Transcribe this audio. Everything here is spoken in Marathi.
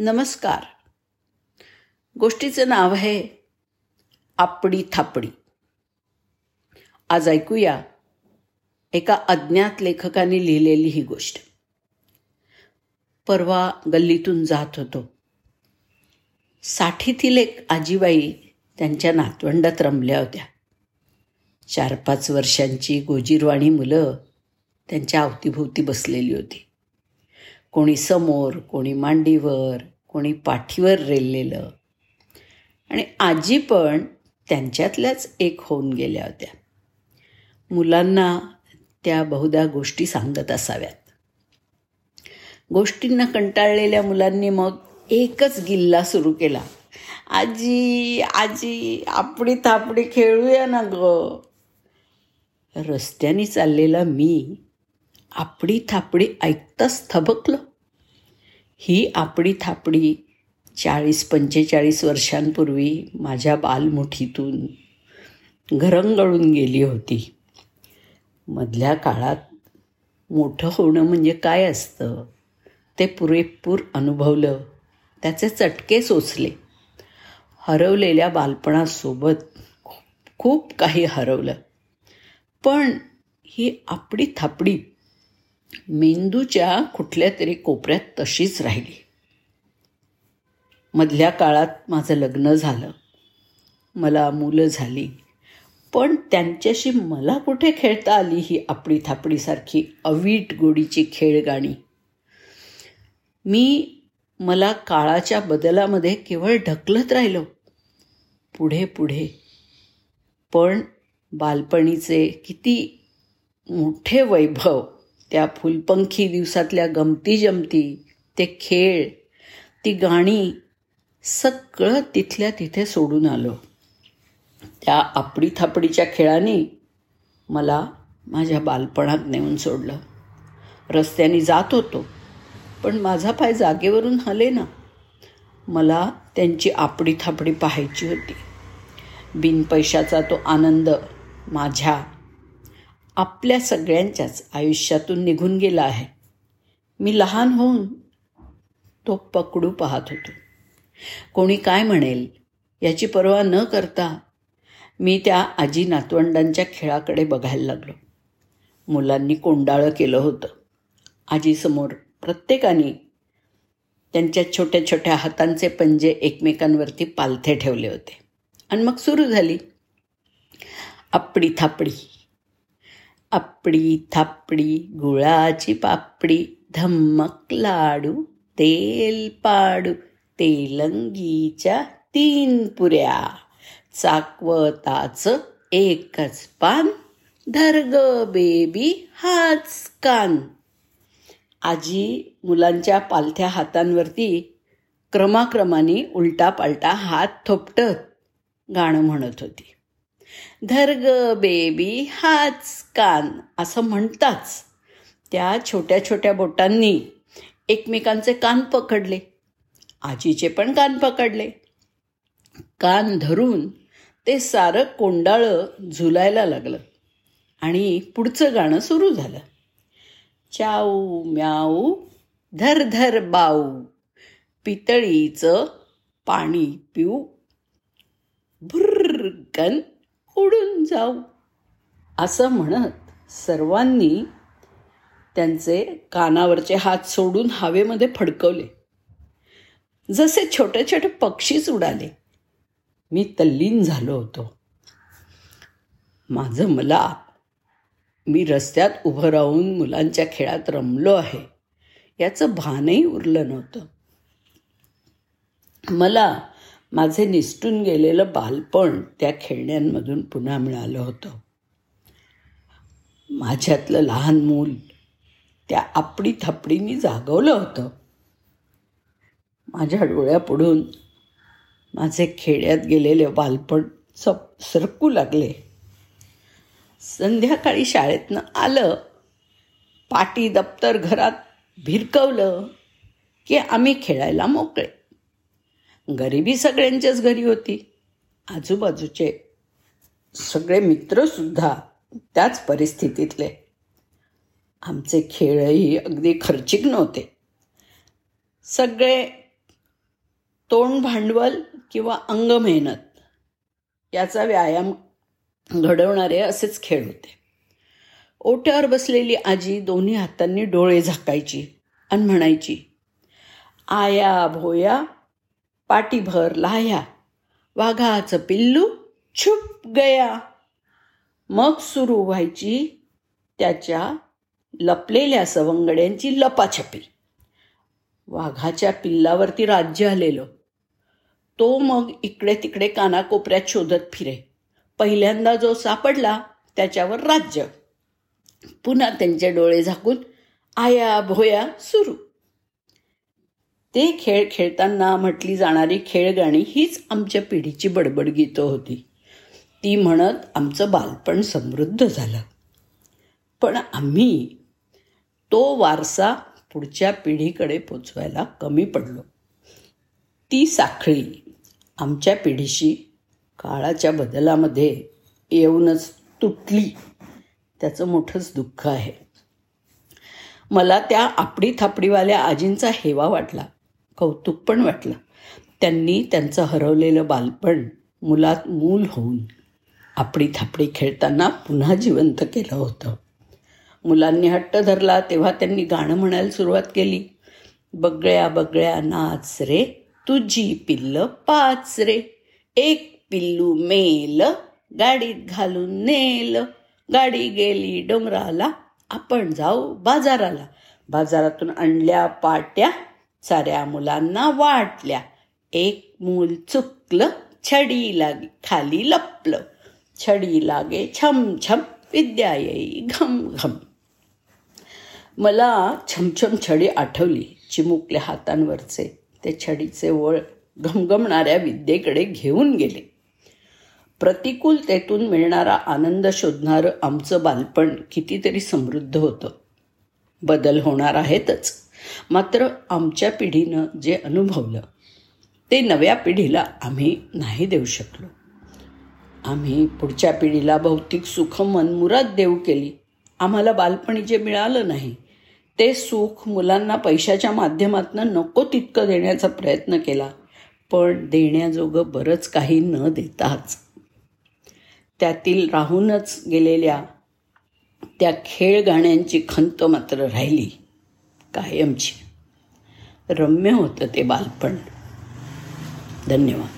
नमस्कार. गोष्टीचं नाव आहे आपडी थापडी. आज ऐकूया एका अज्ञात लेखकाने लिहिलेली ही गोष्ट. परवा गल्लीतून जात होतो. साठीतील एक आजीबाई त्यांच्या नातवंडात रमल्या होत्या. चार पाच वर्षांची गोजीरवाणी मुलं त्यांच्या अवतीभोवती बसलेली होती. कोणी समोर कोणी मांडीवर कोणी पाठीवर रेललेलं. आणि आजी पण त्यांच्यातल्याच एक होऊन गेल्या होत्या. मुलांना त्या बहुधा गोष्टी सांगत असाव्यात. गोष्टींना कंटाळलेल्या मुलांनी मग एकच गिल्ला सुरू केला. आजी आजी आपडी थापडी खेळूया ना ग. रस्त्याने चाललेला मी आपडी थापडी ऐकताच थबकलं. ही आपडी थापडी चाळीस पंचेचाळीस वर्षांपूर्वी माझ्या बालमुठीतून घरंगळून गेली होती. मधल्या काळात मोठं होणं म्हणजे काय असतं? ते पुरेपूर अनुभवलं. त्याचे चटके सोचले हरवलेल्या बालपणासोबत खूप काही हरवलं. पण ही आपडी थापडी मेंदूच्या कुठल्या तरी कोपऱ्यात तशीच राहिली. मधल्या काळात माझं लग्न झालं. मला मुलं झाली. पण त्यांच्याशी मला कुठे खेळता आली ही आपडी थापडीसारखी अवीट गोडीची खेळगाणी. मी मला काळाच्या बदलामध्ये केवळ ढकलत राहिलो. पुढे पुढे. पण बालपणीचे किती मोठे वैभव त्या फुलपंखी दिवसातल्या गमती जमती ते खेळ ती गाणी सगळं तिथल्या तिथे सोडून आलो. त्या आपडी थापडीच्या खेळाने मला माझ्या बालपणात नेऊन सोडलं. रस्त्याने जात होतो पण माझा पाय जागेवरून हले ना मला त्यांची आपडी थापडी पाहायची होती. बिन पैशाचा तो आनंद माझ्या आपल्या सगळ्यांच्याच आयुष्यातून निघून गेला आहे. मी लहान होऊन तो पकडू पाहत होतो. कोणी काय म्हणेल याची पर्वा न करता मी त्या आजी नातवंडांच्या खेळाकडे बघायला लागलो. मुलांनी कोंडाळं केलं होतं. आजीसमोर प्रत्येकाने त्यांच्या छोट्या छोट्या हातांचे पंजे एकमेकांवरती पालथे ठेवले होते. आणि मग सुरू झाली आपडी थापडी. आपडी थापडी गुळाची पापडी धम्मक लाडू तेल पाडू तेलंगीच्या तीन पुऱ्या. चाकवताचं एकच पान धरग बेबी हाच कान. आजी मुलांच्या पालथ्या हातांवरती क्रमाक्रमाने उलटा पालटा हात थोपटत गाणं म्हणत होती. धर्ग बेबी हाच कान असं म्हणताच त्या छोट्या छोट्या बोटांनी एकमेकांचे कान पकडले. आजीचे पण कान पकडले. कान धरून ते सारं कोंडाळं झुलायला लागलं आणि पुढचं गाणं सुरू झालं. चाऊ म्याऊ धर धर बाऊ पितळीचं पाणी पिऊ. भुर्रकन उडून जाऊ. असं म्हणत सर्वांनी त्यांचे कानावरचे हात सोडून हवेमध्ये फडकवले. जसे छोटे छोटे पक्षीच उडाले. मी तल्लीन झालो होतो. माझं मला मी रस्त्यात उभं राहून मुलांच्या खेळात रमलो आहे. याचं भानही उरलं नव्हतं. मला माझे निसटून गेलेलं बालपण त्या खेळण्यांमधून पुन्हा मिळालं होतं. माझ्यातलं लहान मूल त्या आपडी थपडीनी जागवलं होतं. माझ्या डोळ्यापुढून माझे खेड्यात गेलेले बालपण सप सरकू लागले. संध्याकाळी शाळेतनं आलं पाटी दप्तर घरात भिरकवलं की आम्ही खेळायला मोकळे. गरिबी सगळ्यांच्याच घरी होती. आजूबाजूचे सगळे मित्रसुद्धा त्याच परिस्थितीतले. आमचे खेळही अगदी खर्चिक नव्हते. सगळे तोंड भांडवल किंवा अंग मेहनत याचा व्यायाम घडवणारे असेच खेळ होते. ओट्यावर बसलेली आजी दोन्ही हातांनी डोळे झाकायची आणि म्हणायची आया भोया पाठीभर लाह्या. वाघाचं पिल्लू छुप गया. मग सुरू व्हायची त्याच्या लपलेल्या सवंगड्यांची लपाछपी. वाघाच्या पिल्लावरती राज्य आलेलं तो मग इकडे तिकडे कानाकोपऱ्यात शोधत फिरे. पहिल्यांदा जो सापडला त्याच्यावर राज्य. पुन्हा त्यांचे डोळे झाकून आया भोया सुरू. ते खेळ खेळताना म्हटली जाणारी खेळगाणी हीच आमच्या पिढीची बडबड गीतं होती. ती म्हणत आमचं बालपण समृद्ध झालं. पण आम्ही तो वारसा पुढच्या पिढीकडे पोचवायला कमी पडलो. ती साखळी आमच्या पिढीशी काळाच्या बदलामध्ये येऊनच तुटली. त्याचं मोठंच दुःख आहे. मला त्या आपडी थापडीवाल्या आजींचा हेवा वाटला. कौतुक पण वाटलं. त्यांनी त्यांचं हरवलेलं बालपण मुलात मूल होऊन आपडी थापडी खेळताना पुन्हा जिवंत केलं होतं. मुलांनी हट्ट धरला तेव्हा त्यांनी गाणं म्हणायला सुरुवात केली. बगळ्या बगळ्या नाच रे तुझी पिल्ल पाच रे. एक पिल्लू मेल गाडीत घालून नेल. गाडी गेली डोंगराला आपण जाऊ बाजाराला. बाजारातून आणल्या पाट्या साऱ्या मुलांना वाटल्या. एक मूल चुकलं छडी लागे खाली लपलं. छडी लागे छम छम विद्या येई घम घम. मला छमछम छडी आठवली चिमुकल्या हातांवरचे. ते छडीचे वळ घमघमणाऱ्या विद्येकडे घेऊन गेले. प्रतिकूलतेतून मिळणारा आनंद शोधणारं आमचं बालपण कितीतरी समृद्ध होतं. बदल होणार आहेतच. मात्र आमच्या पिढीनं जे अनुभवलं ते नव्या पिढीला आम्ही नाही देऊ शकलो. आम्ही पुढच्या पिढीला भौतिक सुख मनमुरात देऊ केली. आम्हाला बालपणी जे मिळालं नाही ते सुख मुलांना पैशाच्या माध्यमातून नको तितकं देण्याचा प्रयत्न केला पण देण्याजोगं बरंच काही न देताच. त्यातील राहूनच गेलेल्या त्या खेळ गाण्यांची खंत मात्र राहिली. कायमची. रम्य होतं ते बालपण. धन्यवाद.